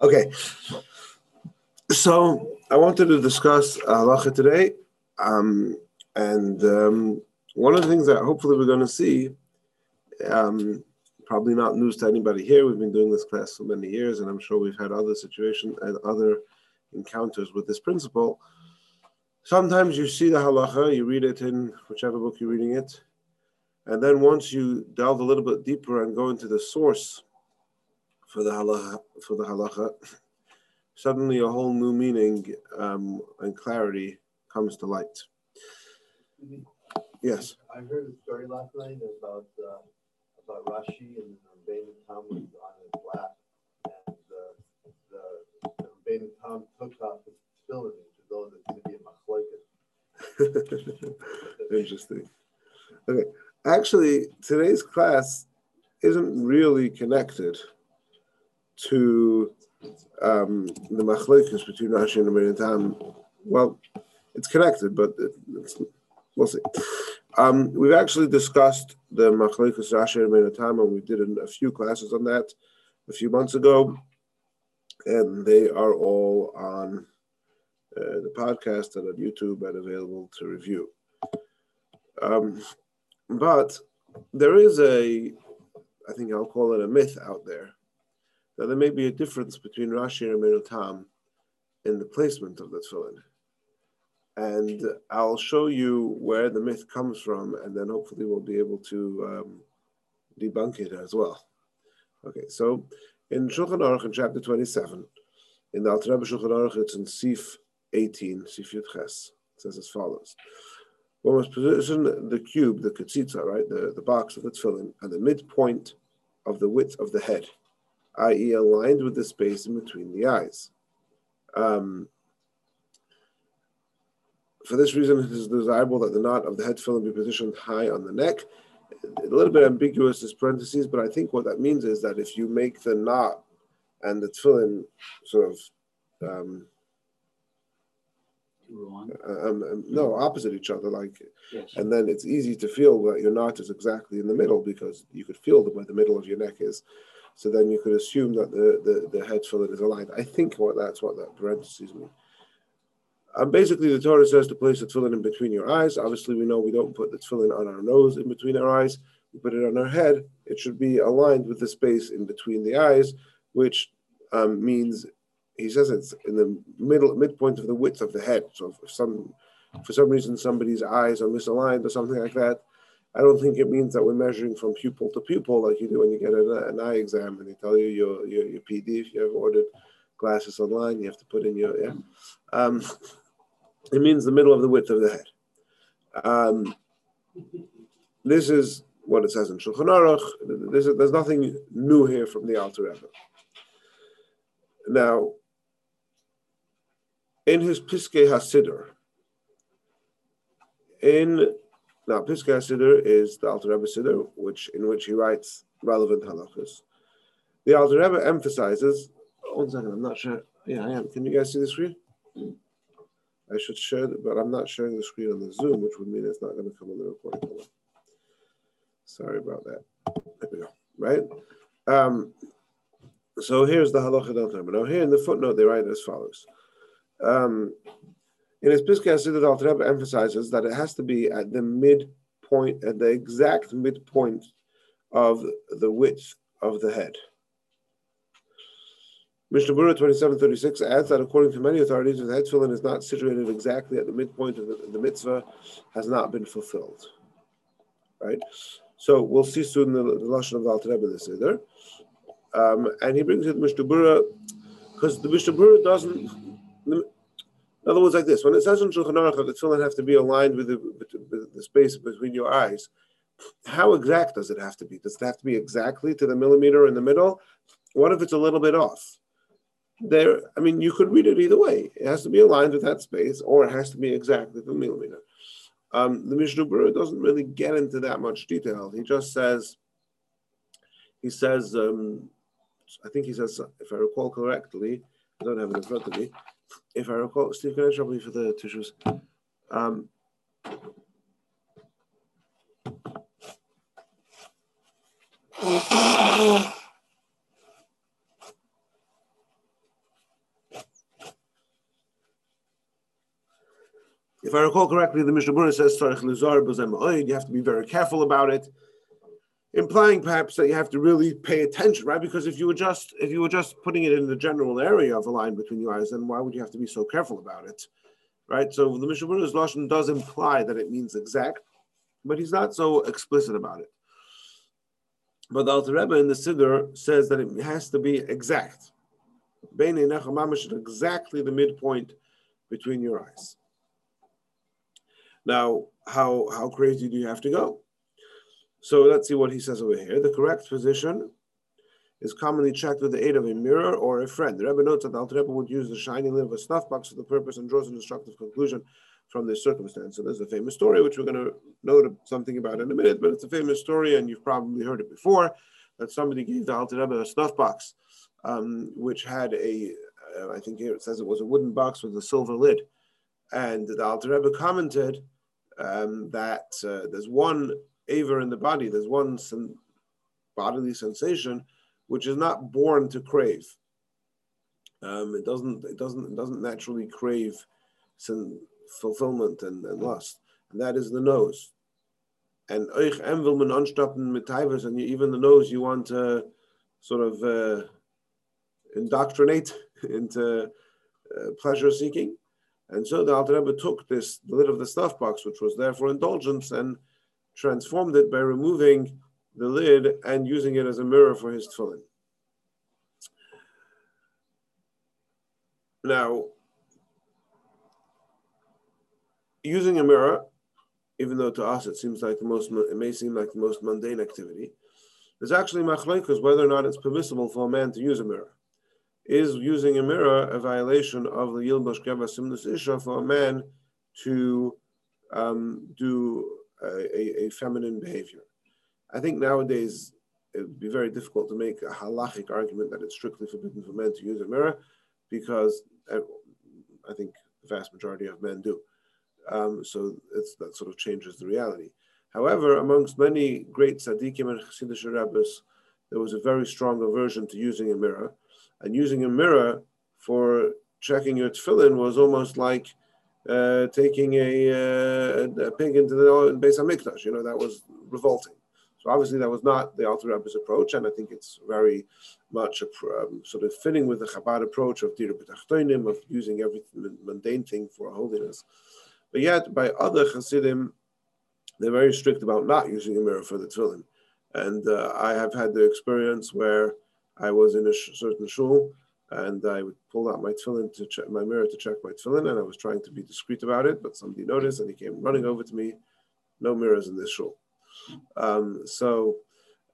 Okay. So I wanted to discuss halacha today. Um, and um, one of the things that hopefully we're going to see, um, probably not news to anybody here. We've been doing this class for many years, and I'm sure we've had other situations and other encounters with this principle. Sometimes you see the halacha, you read it in whichever book you're reading it, and then once you delve a little bit deeper and go into the source for the halacha, for the halacha, suddenly a whole new meaning um, and clarity comes to light. Yes. I heard a story last night about uh, about Rashi and Rabbeinu Tam was on his lap, and uh, the, the Tam took off his tefillin to know that to be a machlekes. Interesting. Okay. Actually, today's class isn't really connected to um, the machlekes between Rashi and Rabbeinu Tam. Well, it's connected, but it's, we'll see. Um, we've actually discussed the machlekes Rashi and Rabbeinu Tam, and we did a few classes on that a few months ago, and they are all on uh, the podcast and on YouTube and available to review. Um, but there is a, I think I'll call it a myth out there, that there may be a difference between Rashi and Rabbeinu Tam in the placement of the tefillin. And I'll show you where the myth comes from, and then hopefully we'll be able to um, debunk it as well. Okay, so in Shulchan Aruch in chapter 27, in the Alter Rebbe Shulchan Aruch, it's in Sif 18, Sif Yud Ches. It says as follows. One must position the cube, the ketzitza, right, the, the box of the tefillin, at the midpoint of the width of the head, i.e., aligned with the space in between the eyes. Um, for this reason, it is desirable that the knot of the head tefillin be positioned high on the neck. A little bit ambiguous is parentheses, but I think what that means is that if you make the knot and the tefillin sort of um, um, um, no, opposite each other, like, Yes. and then it's easy to feel that your knot is exactly in the middle because you could feel where the middle of your neck is. So then you could assume that the the, the head fillet is aligned. I think what that's what that parentheses mean. Um, basically, the Torah says to place the tefillin in between your eyes. Obviously, we know we don't put the tefillin on our nose in between our eyes. We put it on our head. It should be aligned with the space in between the eyes, which um, means he says it's in the middle midpoint of the width of the head. So if some for some reason somebody's eyes are misaligned or something like that, I don't think it means that we're measuring from pupil to pupil like you do when you get an, an eye exam and they tell you your, your your PD if you have ordered glasses online, you have to put in your yeah. Um, it means the middle of the width of the head. Um, this is what it says in Shulchan Aruch. Is, there's nothing new here from the Alter Rebbe. Now, in his Piskei Hasidur, in now Piskei Hasidur is the Alter Rebbe Siddur, which in which he writes relevant halachas. The Alter Rebbe emphasizes. One second, I'm not sure. Yeah, I am. Can you guys see the screen? I should share, it, but I'm not sharing the screen on the Zoom, which would mean it's not going to come on the recording. Sorry about that. There we go. Right. Um, so here's the halacha Now here in the footnote they write as follows. Um, in his Piskei Hasidur, the Alter Rebbe emphasizes that it has to be at the midpoint, at the exact midpoint of the width of the head. Mishnah Berurah 2736 adds that according to many authorities, if the head tefillin is not situated exactly at the midpoint of the, the mitzvah, has not been fulfilled. Right? So we'll see soon the, the Lashon of the Alter Rebbe this either. Um, and he brings it Mishnah Berurah because the Mishnah Berurah doesn't. In other words, like this: when it says in Shulchan Aruch that the tefillin have to be aligned with the, with the space between your eyes, how exact does it have to be? Does it have to be exactly to the millimeter in the middle? What if it's a little bit off? There, I mean, you could read it either way. It has to be aligned with that space, or it has to be exactly the millimeter. Um, the Mishnah Berurah doesn't really get into that much detail. He just says, he says, um, I think he says, if I recall correctly, I don't have it in front of me if I recall, Steve, can I trouble you for the tissues? Um, if I recall correctly, the Mishnah Berurah says you have to be very careful about it implying perhaps that you have to really pay attention, right? Because if you were just if you were just putting it in the general area of a line between your eyes, then why would you have to be so careful about it, right? So the Mishnah Berurah's lashon does imply that it means exact, but he's not so explicit about it. But the Alter Rebbe in the Siddur says that it has to be exact. Exactly the midpoint between your eyes. Now, how how crazy do you have to go? So let's see what he says over here. The correct position is commonly checked with the aid of a mirror or a friend. The Rebbe notes that the Alter Rebbe would use the shining lid of a snuff box for the purpose and draws an instructive conclusion from this circumstance. So there's a famous story, which we're going to note something about in a minute, but it's a famous story, and you've probably heard it before, that somebody gave the Alter Rebbe a snuff box, um, which had a, uh, I think here it says it was a wooden box with a silver lid. And the Alter Rebbe commented um, that uh, there's one aver in the body, there's one sen- bodily sensation which is not born to crave. Um, it doesn't. It doesn't. It doesn't naturally crave some fulfillment and, and lust, and that is the nose. And euch em will man anstappen mit and even the nose you want to sort of uh, indoctrinate into uh, pleasure seeking. And so the Alter Rebbe took this the lid of the snuff box, which was there for indulgence, and transformed it by removing the lid and using it as a mirror for his tefillin. Now, using a mirror, even though to us it seems like the most, it may seem like the most mundane activity, there's actually machlekes whether or not it's permissible for a man to use a mirror. Is using a mirror a violation of the Yilbosh Geva Simnus Isha for a man to um, do a, a, feminine behavior? I think nowadays it would be very difficult to make a halachic argument that it's strictly forbidden for men to use a mirror because uh, I think the vast majority of men do. Um, so that sort of changes the reality. However, amongst many great tzaddikim and chassidish rabbis, there was a very strong aversion to using a mirror, and using a mirror for checking your tefillin was almost like uh, taking a, uh, a, pig into the Beis Hamikdash. You know that was revolting. So obviously that was not the Alter Rebbe's approach, and I think it's very much a, um, sort of fitting with the Chabad approach of Dir of using every mundane thing for holiness. But yet, by other Hasidim, they're very strict about not using a mirror for the tefillin. And uh, I have had the experience where I was in a sh- certain shul and I would pull out my tefillin to check my mirror to check my tefillin, and I was trying to be discreet about it, but somebody noticed and he came running over to me. No mirrors in this shul. Um, so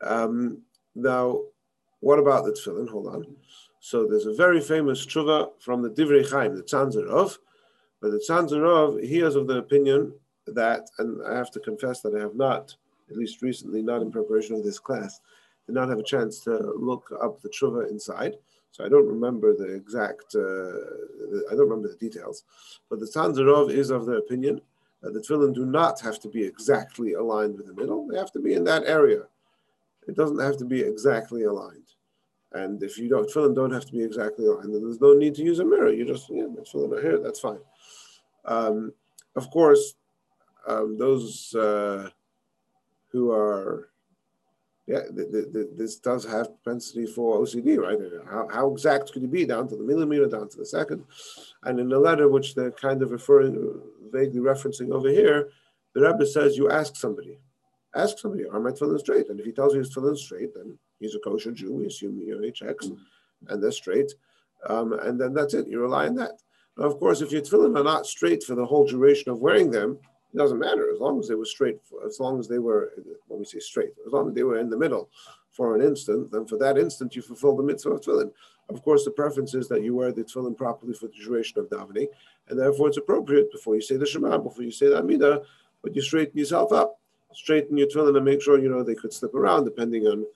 um, now, what about the tefillin? Hold on. So there's a very famous tshuva from the Divrei Chaim, the Tzanzerov, but the Tzanzerov, he is of the opinion that, and I have to confess that I have not, at least recently, not in preparation of this class, did not have a chance to look up the tshuva inside. So I don't remember the exact, uh, I don't remember the details. But the Tzanzerov is of the opinion that the tefillin do not have to be exactly aligned with the middle. They have to be in that area. It doesn't have to be exactly aligned. And if you don't, tefillin don't have to be exactly aligned, then there's no need to use a mirror. You just, yeah, the tefillin are here, that's fine. Um, of course, um, those uh, who are, yeah, the, the, the, this does have propensity for OCD, right? How, how exact could you be down to the millimeter, down to the second? And in the letter, which they're kind of referring, vaguely referencing over here, the Rebbe says you ask somebody, ask somebody, are my tefillin straight? And if he tells you his tefillin straight, then he's a kosher Jew. We assume your checks, and they're straight. Um, and then that's it. You rely on that. Now, of course, if your tefillin are not straight for the whole duration of wearing them, it doesn't matter as long as they were straight. As long as they were, when we say straight, as long as they were in the middle for an instant, then for that instant you fulfill the mitzvah of tefillin. Of course, the preference is that you wear the tefillin properly for the duration of davening, and therefore it's appropriate before you say the Shema, before you say the Amidah, but you straighten yourself up, straighten your tefillin, and make sure you know they could slip around depending on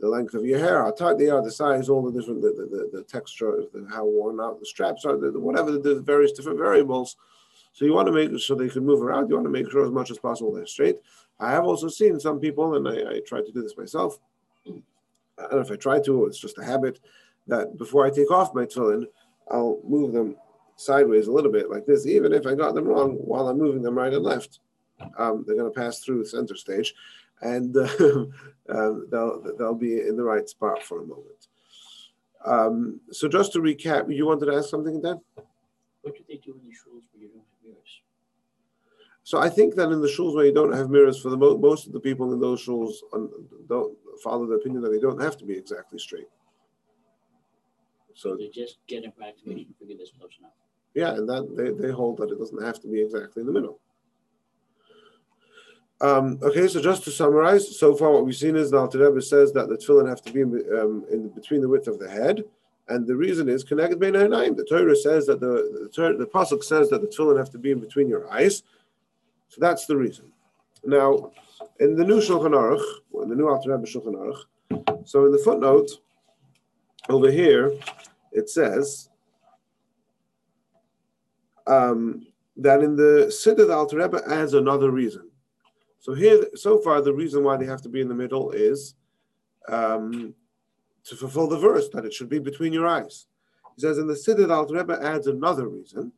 the length of your hair, how tight they are, the size, all the different, the, the, the texture, the, how worn out the straps are, the, whatever the, various different variables. So you want to make so they can move around. You want to make sure as much as possible they're straight. I have also seen some people, and I, I try to do this myself. I don't know if I try to, it's just a habit that before I take off my tefillin, I'll move them sideways a little bit like this, even if I got them wrong while I'm moving them right and left, um, they're going to pass through center stage, and uh, um, they'll they'll be in the right spot for a moment. Um, so just to recap, you wanted to ask something, Dan? What do they do in the shuls where you don't? So I think that in the shuls where you don't have mirrors, for the mo- most of the people in those shuls don't follow the opinion that they don't have to be exactly straight. So They just get an approximation, figure this close enough. yeah, and that they, they hold that it doesn't have to be exactly in the middle. Um, okay, so just to summarize, so far what we've seen is the Alter Rebbe says that the tefillin have to be in, um, in between the width of the head, and the reason is connected ha'inayim. The Torah says that the the, the pasuk says that the tefillin have to be in between your eyes, so that's the reason. Now, in the new Shulchan Aruch, in the new Alter Rebbe Shulchan Aruch, so in the footnote over here, it says um, that in the Siddur, the Alter Rebbe adds another reason. So here, so far, the reason why they have to be in the middle is um, to fulfill the verse that it should be between your eyes. He says in the Siddur, the Alter Rebbe adds another reason,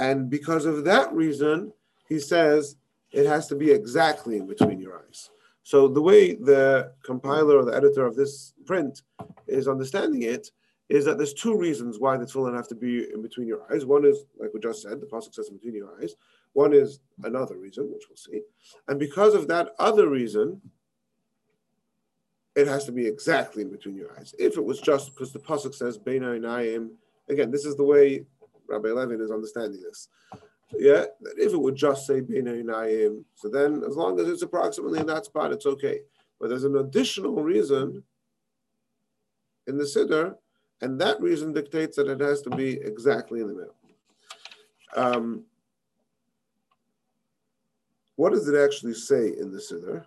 and because of that reason, he says it has to be exactly in between your eyes. So the way the compiler or the editor of this print is understanding it is that there's two reasons why the tefillin have to be in between your eyes. One is, like we just said, the pasuk says in between your eyes. One is another reason, which we'll see, and because of that other reason, it has to be exactly in between your eyes. If it was just because the pasuk says "Bein Einayim," again, this is the way Rabbi Levin is understanding this. Yeah, that if it would just say "Bein Einayim," so then as long as it's approximately in that spot, it's okay. But there's an additional reason in the siddur, and that reason dictates that it has to be exactly in the middle. Um, what does it actually say in the siddur?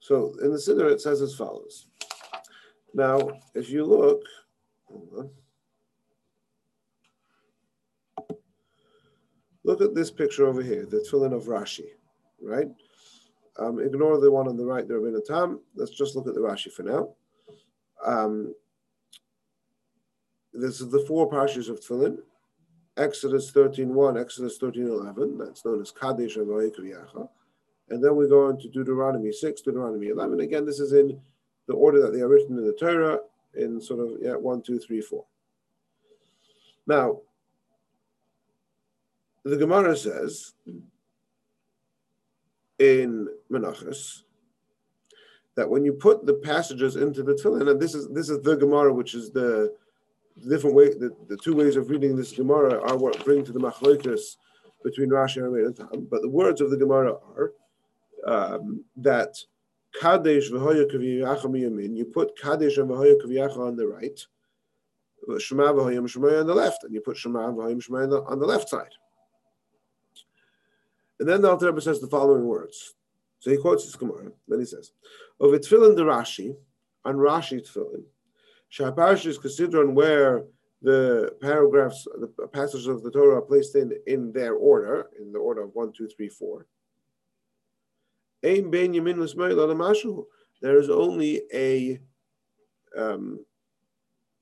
So in the siddur, it says as follows. Now, if you look. Look at this picture over here, the tefillin of Rashi, right? Um, ignore the one on the right, the Rabbeinu Tam. Let's just look at the Rashi for now. Um, this is the four parshas of tefillin. Exodus 13.1, Exodus 13.11, that's known as Kadesh Avayikiyacha. And then we go on to Deuteronomy 6, Deuteronomy 11. Again, this is in the order that they are written in the Torah, in sort of, yeah, 1, 2, 3, 4. Now, the Gemara says in Menachos that when you put the passages into the Tefillin, and this is this is the Gemara, which is the different way, the, the two ways of reading this Gemara are what bring to the Machloikas between Rashi and Tam. But the words of the Gemara are um, that Kadesh v'hoya kaviyacha miyamin, you put Kadesh and v'hoya kaviyacha on the right, Shema v'hoya mishmaya on the left, and you put Shema v'hoya mishmaya on the left side. And then the Alter Rebbe says the following words. So he quotes this Gemara. Then he says, "Of a tefillin the Rashi, on Rashi tefillin, Shaparish is considered on where the paragraphs, the passages of the Torah are placed in in their order, in the order of one, two, three, four. Ein ben yamin l'smeil alamashu. There is only a, um,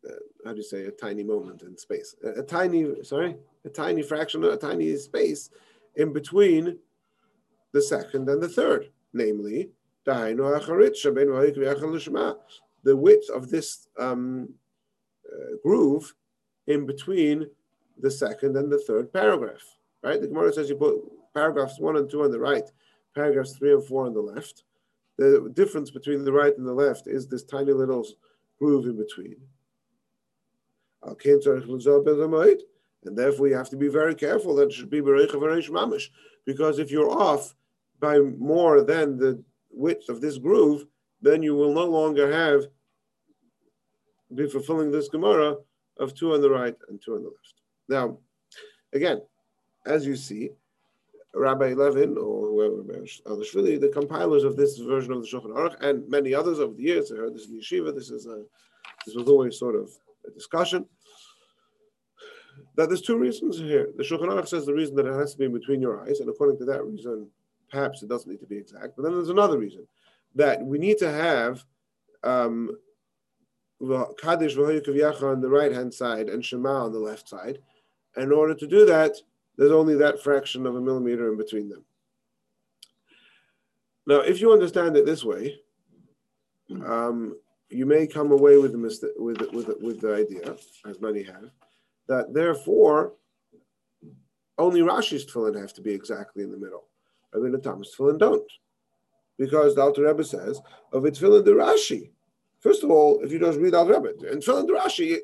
uh, how do you say, a tiny moment in space, a, a tiny, sorry, a tiny fraction, a tiny space in between the second and the third, namely, the width of this um, uh, groove in between the second and the third paragraph. Right? The Gemara says you put paragraphs one and two on the right, paragraphs three and four on the left. The difference between the right and the left is this tiny little groove in between. And therefore, you have to be very careful that it should be Mamish. Because if you're off by more than the width of this groove, then you will no longer have be fulfilling this Gemara of two on the right and two on the left. Now, again, as you see, Rabbi Levin or whoever, Alashvili, the compilers of this version of the Shulchan Aruch, and many others over the years, I heard this in Yeshiva, this is a, this was always sort of a discussion that there's two reasons here. The Shulchan Aruch says the reason that it has to be between your eyes, and according to that reason, perhaps it doesn't need to be exact. But then there's another reason that we need to have um, Kaddish v'hoyakav on the right hand side and Shema on the left side. In order to do that, there's only that fraction of a millimeter in between them. Now, if you understand it this way, um, you may come away with the with with with the idea, as many have, that therefore only Rashi's tefillin have to be exactly in the middle. I mean, the Tam's tefillin don't, because the Alter Rebbe says of its tefillin the Rashi. First of all, if you just read Alter Rebbe and tefillin the Rashi,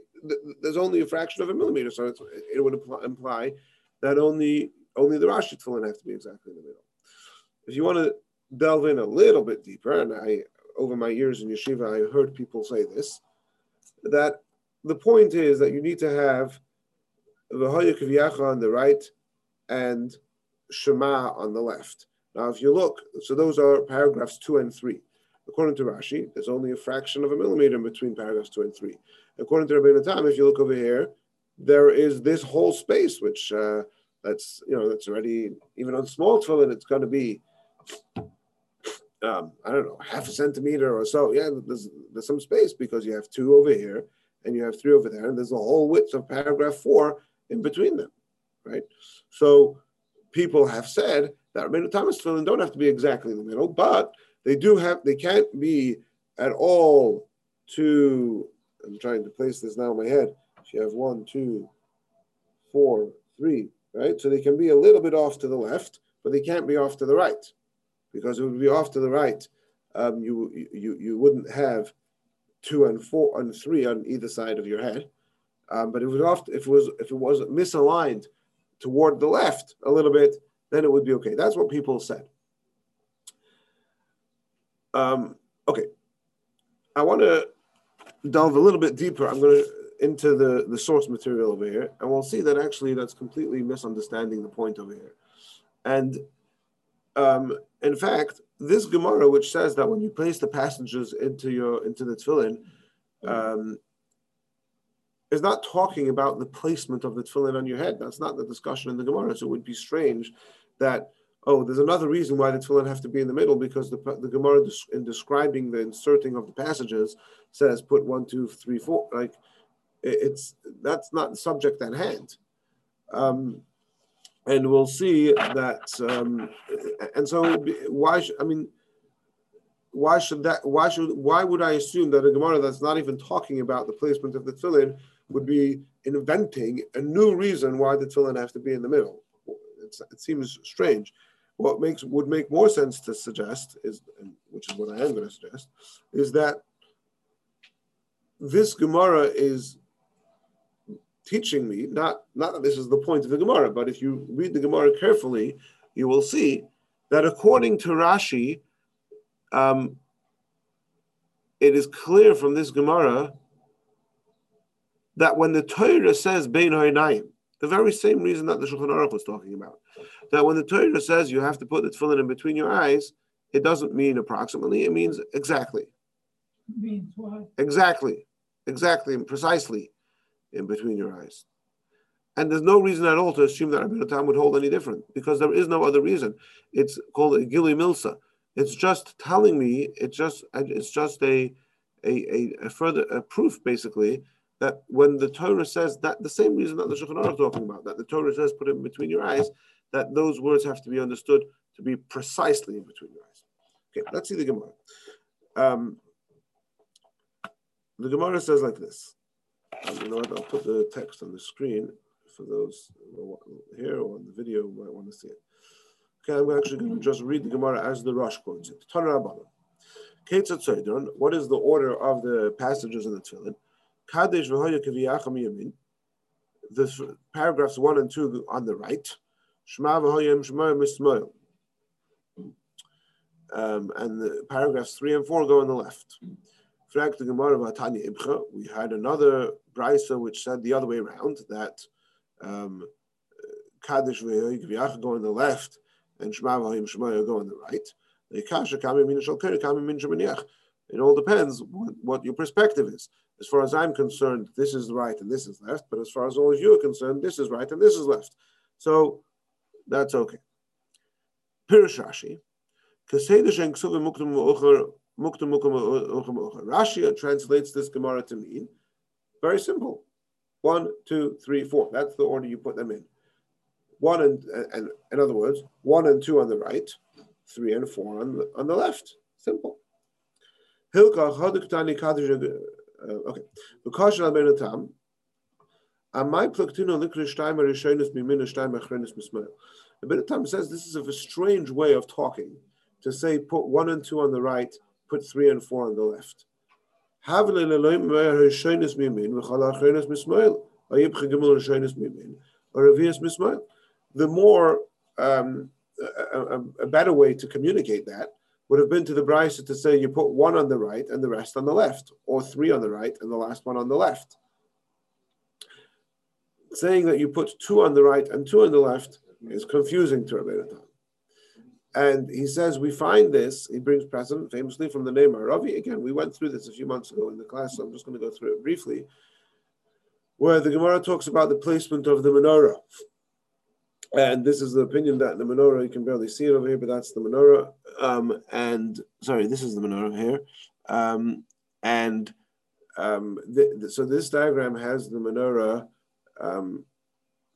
there's only a fraction of a millimeter, so it would imply that only only the Rashi tefillin have to be exactly in the middle. If you want to delve in a little bit deeper, and I over my years in yeshiva, I heard people say this, that the point is that you need to have the Hoyakav on the right and Shema on the left. Now, if you look, so those are paragraphs two and three. According to Rashi, there's only a fraction of a millimeter between paragraphs two and three. According to Rabbeinu Tam, if you look over here, there is this whole space, which uh, that's you know that's already even on small tefillin, it's going to be um, I don't know half a centimeter or so. Yeah, there's there's some space because you have two over here and you have three over there, and there's a whole width of paragraph four in between them, right? So people have said that Rabbeinu Tam's tefillin don't have to be exactly in the middle, but they do have they can't be at all too. I'm trying to place this now in my head. You have one, two, four, three, right? So they can be a little bit off to the left, but they can't be off to the right, because it would be off to the right. Um, you you you wouldn't have two and four and three on either side of your head. Um, but if it was off, if it was if it was misaligned toward the left a little bit, then it would be okay. That's what people said. Um, okay, I want to delve a little bit deeper. I'm going to into the the source material over here, and we'll see that actually that's completely misunderstanding the point over here. And um, in fact, this Gemara, which says that when you place the passages into your into the tefillin, um, is not talking about the placement of the tefillin on your head. That's not the discussion in the Gemara. So it would be strange that oh, there's another reason why the tefillin have to be in the middle because the the Gemara in describing the inserting of the passages says put one, two, three, four. Like it's that's not the subject at hand. Um, and we'll see that. Um, and so, why? I mean, why should that? Why should? Why would I assume that a Gemara that's not even talking about the placement of the tefillin would be inventing a new reason why the tefillin have to be in the middle? It's, it seems strange. What makes would make more sense to suggest is, which is what I am going to suggest, is that this Gemara is teaching me, not, not that this is the point of the Gemara, but if you read the Gemara carefully, you will see that according to Rashi, um, it is clear from this Gemara that when the Torah says Bein Hainayim, the very same reason that the Shulchan Aruch was talking about, that when the Torah says you have to put the tefillin in between your eyes, it doesn't mean approximately, it means exactly. Means what? Exactly, exactly, and precisely in between your eyes. And there's no reason at all to assume that Rabbi Tam would hold any different because there is no other reason. It's called a Gili Milsa. It's just telling me, it's just it's just a a, a, a further a proof basically that when the Torah says that the same reason that the Shulchan Aruch is talking about, that the Torah says put it in between your eyes, that those words have to be understood to be precisely in between your eyes. Okay, let's see the Gemara. Um, the Gemara says like this. Um, you know what? I'll put the text on the screen for those here or on the video who might want to see it. Okay, I'm actually going to just read the Gemara as the Rosh quotes it. What is the order of the passages in the Tefillin? Kadesh yamin. The paragraphs one and two on the right. Shema v'hoyim shema mismoil. Um, and the paragraphs three and four go on the left. We had another brisa which said the other way around that um, Kaddish v'Yach go on the left and Shema v'Hoyim Shema go on the right. It all depends what, what your perspective is. As far as I'm concerned, this is right and this is left. But as far as all of you are concerned, this is right and this is left. So that's okay. Pirush Rashi. Mukta. Rashi translates this Gemara to mean very simple. One, two, three, four. That's the order you put them in. One and, and in other words, one and two on the right, three and four on the, on the left. Simple. Hilka chaduktani uh, Okay. The Ben says this is a strange way of talking to say put one and two on the right, put three and four on the left. The more um, a, a, a better way to communicate that would have been to the Brisa to say you put one on the right and the rest on the left, or three on the right and the last one on the left. Saying that you put two on the right and two on the left is confusing to Rabbeinu Tam. And he says we find this, he brings precedent famously from the Ner Maravi. Again, we went through this a few months ago in the class, so I'm just going to go through it briefly, where the Gemara talks about the placement of the menorah. And this is the opinion that the menorah, you can barely see it over here, but that's the menorah. Um, and sorry, this is the menorah here. Um, and um, th- th- so this diagram has the menorah um,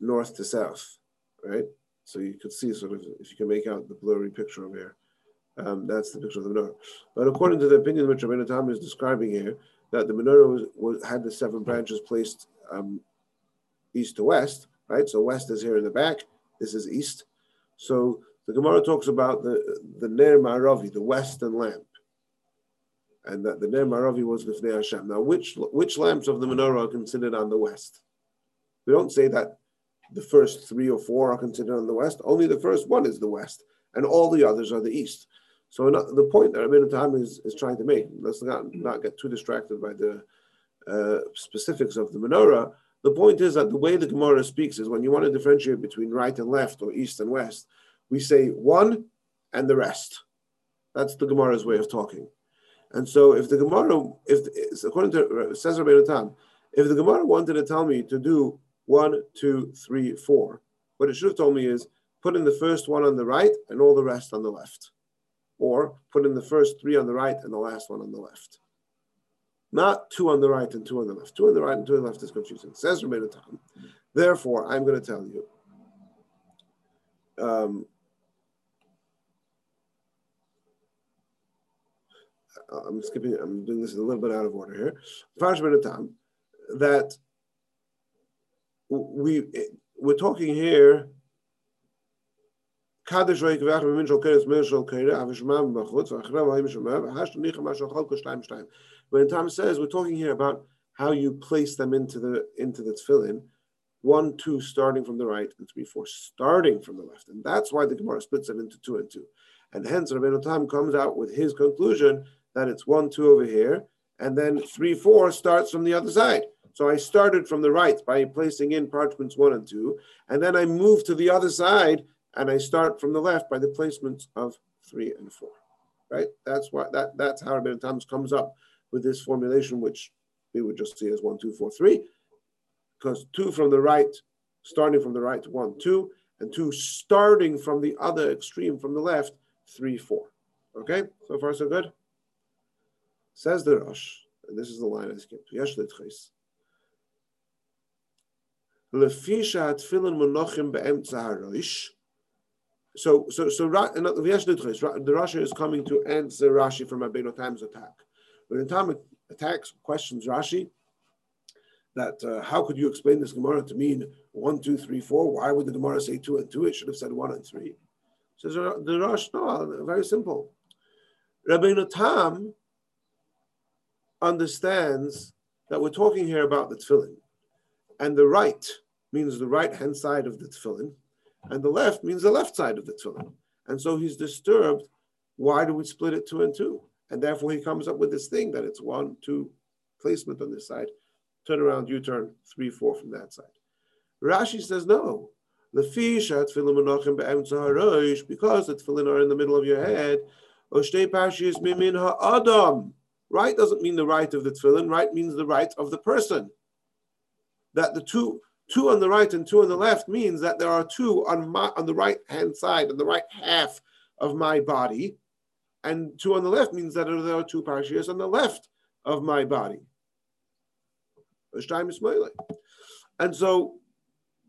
north to south, right? So you could see sort of, if you can make out the blurry picture over here, um, that's the picture of the menorah. But according to the opinion which Rabbeinu Tam is describing here, that the menorah was, was, had the seven branches placed um, east to west, right? So west is here in the back, this is east. So the Gemara talks about the the Ner Maravi, the western lamp, and that the Ner Maravi was Lifnei Hashem. Now, which which lamps of the menorah are considered on the west? We don't say that the first three or four are considered on the west. Only the first one is the west, and all the others are the east. So the point that Rabbeinu Tam is, is trying to make, let's not, not get too distracted by the uh, specifics of the menorah. The point is that the way the Gemara speaks is when you want to differentiate between right and left or east and west, we say one and the rest. That's the Gemara's way of talking. And so if the Gemara, if according to says Rabbeinu if the Gemara wanted to tell me to do one, two, three, four, what it should have told me is put in the first one on the right and all the rest on the left. Or put in the first three on the right and the last one on the left. Not two on the right and two on the left. Two on the right and two on the left is confusing. Says Rabbeinu Tam. Therefore, I'm going to tell you. Um, I'm skipping. I'm doing this a little bit out of order here. That we we're talking here. Shol keres kere avishmam ha'im shomah v'hash nicha ma shol chol shtayim shtayim. When Tam says we're talking here about how you place them into the into the tefillin, one, two, starting from the right, and three, four, starting from the left, and that's why the Gemara splits them into two and two, and hence Rabbeinu Tam comes out with his conclusion that it's one, two over here, and then three, four starts from the other side. So I started from the right by placing in parchments one and two, and then I move to the other side and I start from the left by the placements of three and four. Right? That's why that that's how Rabbi Thomas comes up with this formulation, which we would just see as one, two, four, three, because two from the right, starting from the right, one, two, and two starting from the other extreme from the left, three, four. Okay, so far so good. Says the Rosh, and this is the line I skipped. Lefisha tefillin monochim be'emtza. So, so, so, the Rashi is coming to answer Rashi from Rabbeinu Tam's attack. When Tam attacks, questions Rashi, that uh, how could you explain this Gemara to mean one, two, three, four? Why would the Gemara say two and two? It should have said one and three. Says the Rashi, no, very simple. Rabbeinu Tam understands that we're talking here about the tefillin, and the right means the right hand side of the tefillin, and the left means the left side of the tefillin. And so he's disturbed. Why do we split it two and two? And therefore he comes up with this thing that it's one, two placement on this side, turn around, U turn, three, four from that side. Rashi says no. Because the tefillin are in the middle of your head. Right doesn't mean the right of the tefillin. Right means the right of the person. That the two two on the right and two on the left means that there are two on my on the right hand side, on the right half of my body, and two on the left means that there are two parashiyos on the left of my body. And so,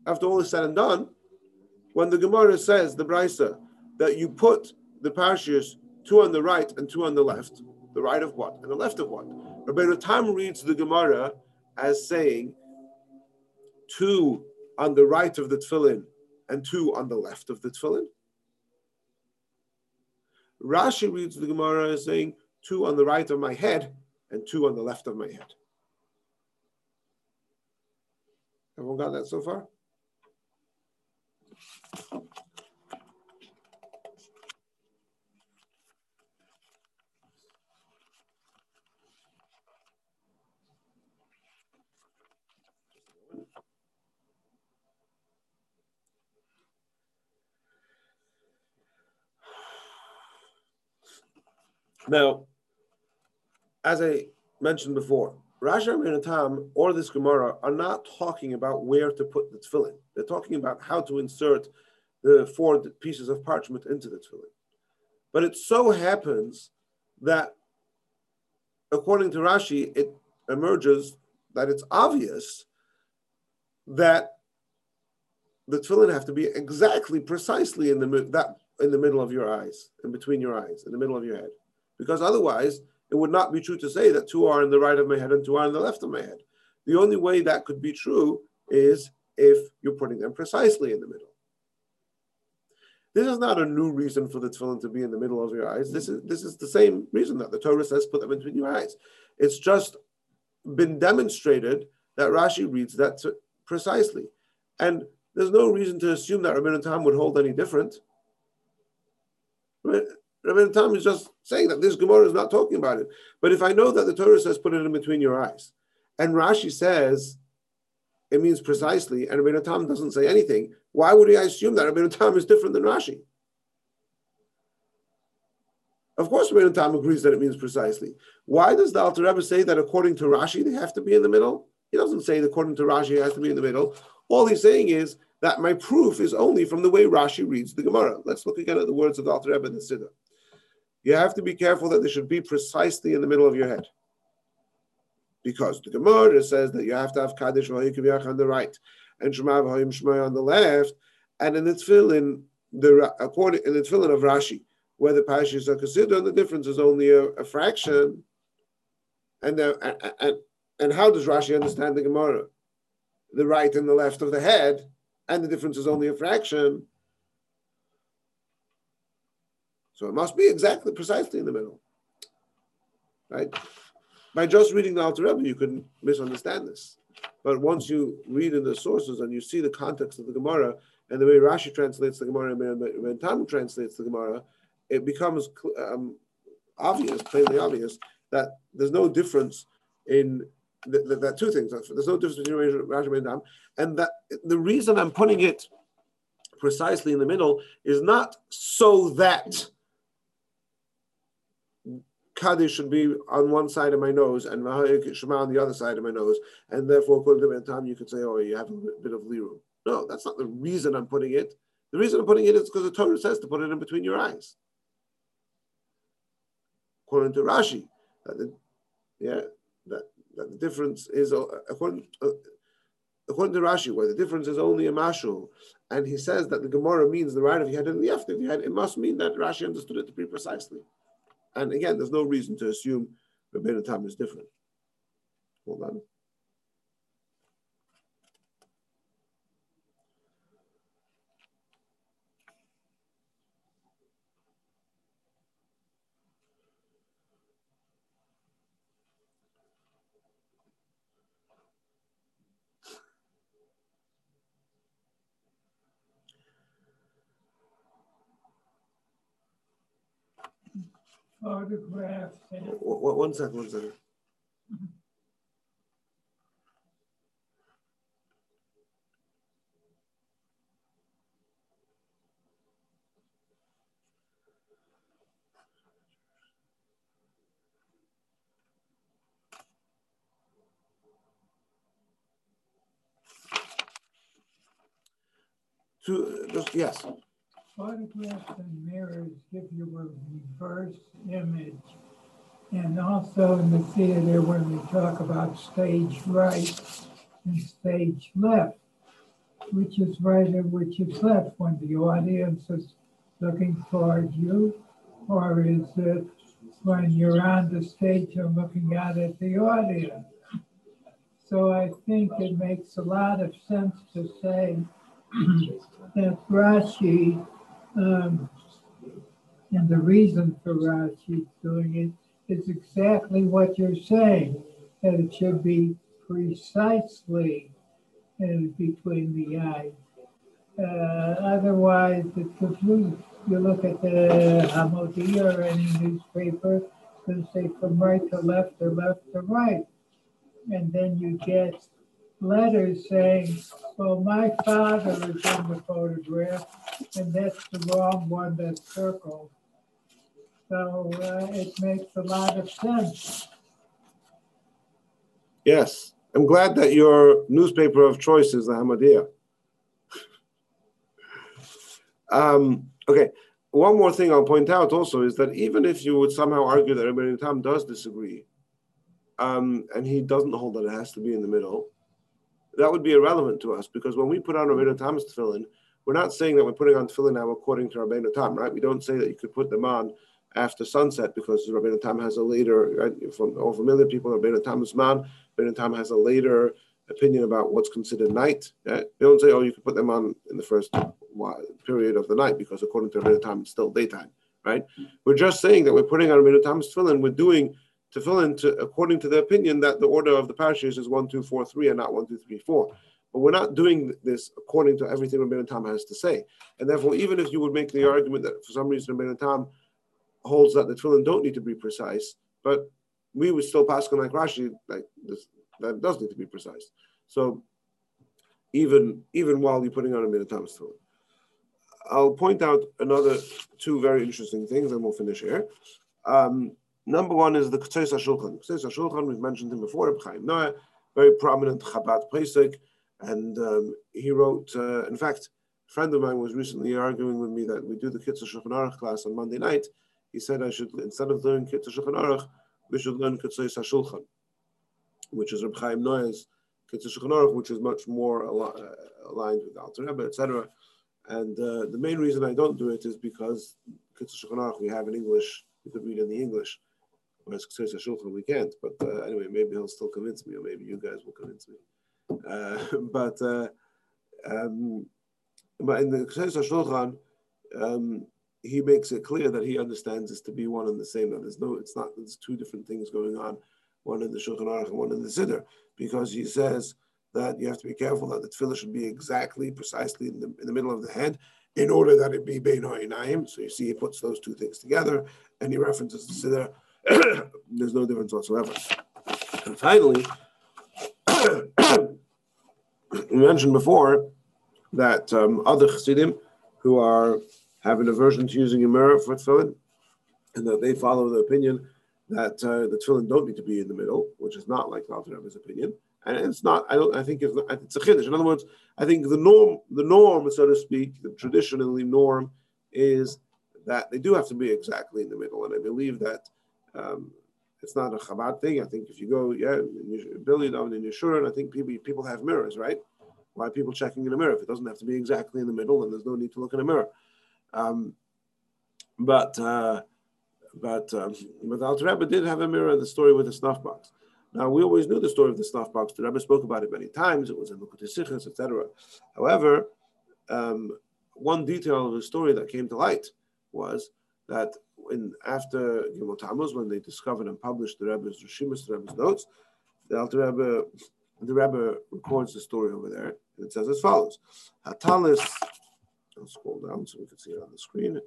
after all is said and done, when the Gemara says, the Brisa, that you put the parashiyos two on the right and two on the left, the right of what and the left of what? Rabbi Tam reads the Gemara as saying two on the right of the tefillin and two on the left of the tefillin. Rashi reads the Gemara as saying two on the right of my head and two on the left of my head. Everyone got that so far? Now, as I mentioned before, Rashi and Tam or this Gemara are not talking about where to put the tefillin. They're talking about how to insert the four pieces of parchment into the tefillin. But it so happens that, according to Rashi, it emerges that it's obvious that the tefillin have to be exactly, precisely in the that in the middle of your eyes, in between your eyes, in the middle of your head because otherwise it would not be true to say that two are in the right of my head and two are in the left of my head. The only way that could be true is if you're putting them precisely in the middle. This is not a new reason for the tefillin to be in the middle of your eyes. This is this is the same reason that the Torah says put them between your eyes. It's just been demonstrated that Rashi reads that precisely, and there's no reason to assume that Rabbi Tam would hold any different. Rabbi Tam is just saying that this Gemara is not talking about it. But if I know that the Torah says put it in between your eyes, and Rashi says it means precisely, and Rabbi Tam doesn't say anything, why would I assume that Rabbi Tam is different than Rashi? Of course, Rabbi Tam agrees that it means precisely. Why does the Alter Rebbe say that according to Rashi they have to be in the middle? He doesn't say that according to Rashi it has to be in the middle. All he's saying is that my proof is only from the way Rashi reads the Gemara. Let's look again at the words of the Alter Rebbe in the Siddur you have to be careful that they should be precisely in the middle of your head. Because the Gemara says that you have to have Kaddish on the right and Shema Vahim on the left. And in the tefillin, the according in the tefillin of Rashi, where the parashas are considered, the difference is only a, a fraction. And, the, and and how does Rashi understand the Gemara? The right and the left of the head, and the difference is only a fraction. So it must be exactly, precisely in the middle. Right? By just reading the Alter Rebbe, you can misunderstand this. But once you read in the sources and you see the context of the Gemara and the way Rashi translates the Gemara and Tam translates the Gemara, it becomes um, obvious, plainly obvious, that there's no difference in that, two things. There's no difference between Rashi and Tam, and that the reason I'm putting it precisely in the middle is not so that Kaddish should be on one side of my nose and Mahayik Shema on the other side of my nose. And therefore, according to Bentam, you could say, oh, you have a bit of liru. No, that's not the reason I'm putting it. The reason I'm putting it is because the Torah says to put it in between your eyes. According to Rashi, that the, yeah, that, that the difference is, uh, according, uh, according to Rashi, where the difference is only a mashu, and he says that the Gemara means the right of your head and the head, it must mean that Rashi understood it be precisely. And again, there's no reason to assume Rabbeinu Tam is different. Hold on. And One second, one second. To, uh, just, yes. Photographs and mirrors give you a reverse image. And also in the theater, when we talk about stage right and stage left, which is right and which is left when the audience is looking toward you, or is it when you're on the stage and looking out at the audience? So I think it makes a lot of sense to say that Rashi, um, and the reason for Rashi doing it is exactly what you're saying, that it should be precisely between the eyes. Uh, otherwise, it's confusing. You look at the Hamodia or any newspaper, to say from right to left or left to right. And then you get letters saying, well, my father is in the photograph, and that's the wrong one that's circled. So uh, it makes a lot of sense. Yes. I'm glad that your newspaper of choice is the Hamodia. um, okay. One more thing I'll point out also is that even if you would somehow argue that Rabbi Tam does disagree, um, and he doesn't hold that it has to be in the middle, that would be irrelevant to us because when we put on Rabbi Tam's tefillin, we're not saying that we're putting on tefillin now according to Rabbi Tam, right? We don't say that you could put them on after sunset because Rabbi Tam has a later, right, from all familiar people, Rabbi Tam's man, Rabbi Tam has a later opinion about what's considered night. Right? They don't say, oh, you can put them on in the first period of the night because according to Rabbi Tam, it's still daytime, right? We're just saying that we're putting on Rabbi Tam's tefillin, we're doing tefillin to, according to the opinion that the order of the parashas is one, two, four, three, and not one, two, three, four. But we're not doing this according to everything Rabbi Tam has to say. And therefore, even if you would make the argument that for some reason Rabbi Tam holds that the tefillin don't need to be precise, but we would still pass on like Rashi, like this, that does need to be precise. So even even while you're putting on a minute times tefillin. I'll point out another two very interesting things, and we'll finish here. Um, number one is the Ketzos HaShulchan. Ketzos HaShulchan, we've mentioned him before, Chaim Naeh, very prominent Chabad posek, and um, he wrote, uh, in fact, a friend of mine was recently arguing with me that we do the Kitzur Shulchan Aruch class on Monday night, he said I should, instead of learning Kitzur Shulchan Aruch, we should learn Kitzur HaShulchan, which is Reb Chaim Naeh's Kitzur Shulchan Aruch, which is much more al- uh, aligned with Alter Rebbe, etc. And uh, the main reason I don't do it is because Kitzur Shulchan Aruch we have in English, we could read in the English, whereas Kitzur HaShulchan we can't. But uh, anyway, maybe he'll still convince me, or maybe you guys will convince me. Uh, but uh, um, but in the Kitzur HaShulchan, um, he makes it clear that he understands this to be one and the same. That there's no, it's not. There's two different things going on, one in the Shulchan Aruch and one in the Siddur, because he says that you have to be careful that the tefillah should be exactly, precisely in the, in the middle of the head, in order that it be bein ha'inayim. So you see, he puts those two things together, and he references the Siddur. there's no difference whatsoever. And finally, we mentioned before that um, other chassidim who are have an aversion to using a mirror for tefillin, and that they follow the opinion that uh, the tefillin don't need to be in the middle, which is not like the Alter Rebbe's opinion. And it's not. I don't. I think it's, it's a chiddush. In other words, I think the norm, the norm, so to speak, the traditionally norm is that they do have to be exactly in the middle. And I believe that um, it's not a Chabad thing. I think if you go, yeah, Billy down in Yeshurun, I think people people have mirrors, right? Why people checking in a mirror? If it doesn't have to be exactly in the middle, then there's no need to look in a mirror. Um, but uh, but um, but Alter Rebbe did have a mirror the story with the snuff box. Now we always knew the story of the snuff box. The Rebbe spoke about it many times. It was in Likkutei Sichos, etc. However, um, one detail of the story that came to light was that in after Gimel Tammuz, when they discovered and published the Rebbe's Rishimus, the Rebbe's notes, the Alter Rebbe, the Rebbe records the story over there, and it says as follows: Hatalis I'll scroll down so we can see it on the screen.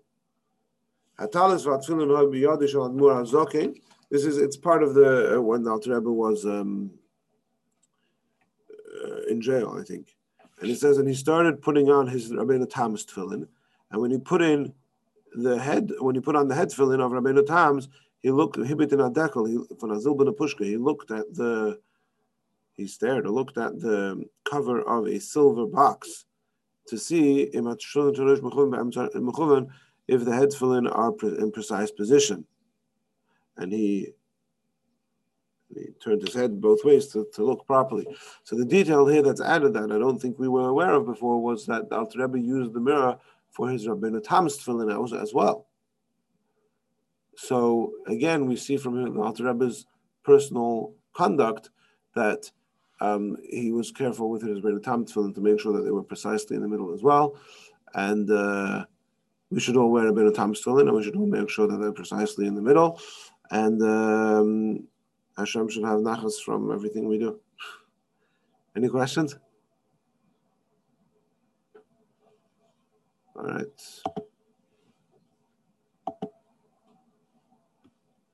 This is it's part of the uh, when the Alter Rebbe was um, uh, in jail, I think. And it says, and he started putting on his Rabbeinu Tam's tefillin, and when he put in the head, when he put on the head tefillin of Rabbeinu Tam's, he looked hibit in adekel, he from Azil ben Pushka, he looked at the, he stared, or looked at the cover of a silver box to see if the head tefillin are in precise position. And he he turned his head both ways to, to look properly. So the detail here that's added that I don't think we were aware of before was that the Alter Rebbe used the mirror for his Rabbeinu Tam's tefillin as- well. So again, we see from the Alter Rebbe's personal conduct that um, he was careful with his Rabbeinu Tam tefillin to make sure that they were precisely in the middle as well. And uh, we should all wear Rabbeinu Tam tefillin, and we should all make sure that they're precisely in the middle. And um, Hashem should have nachas from everything we do. Any questions? All right.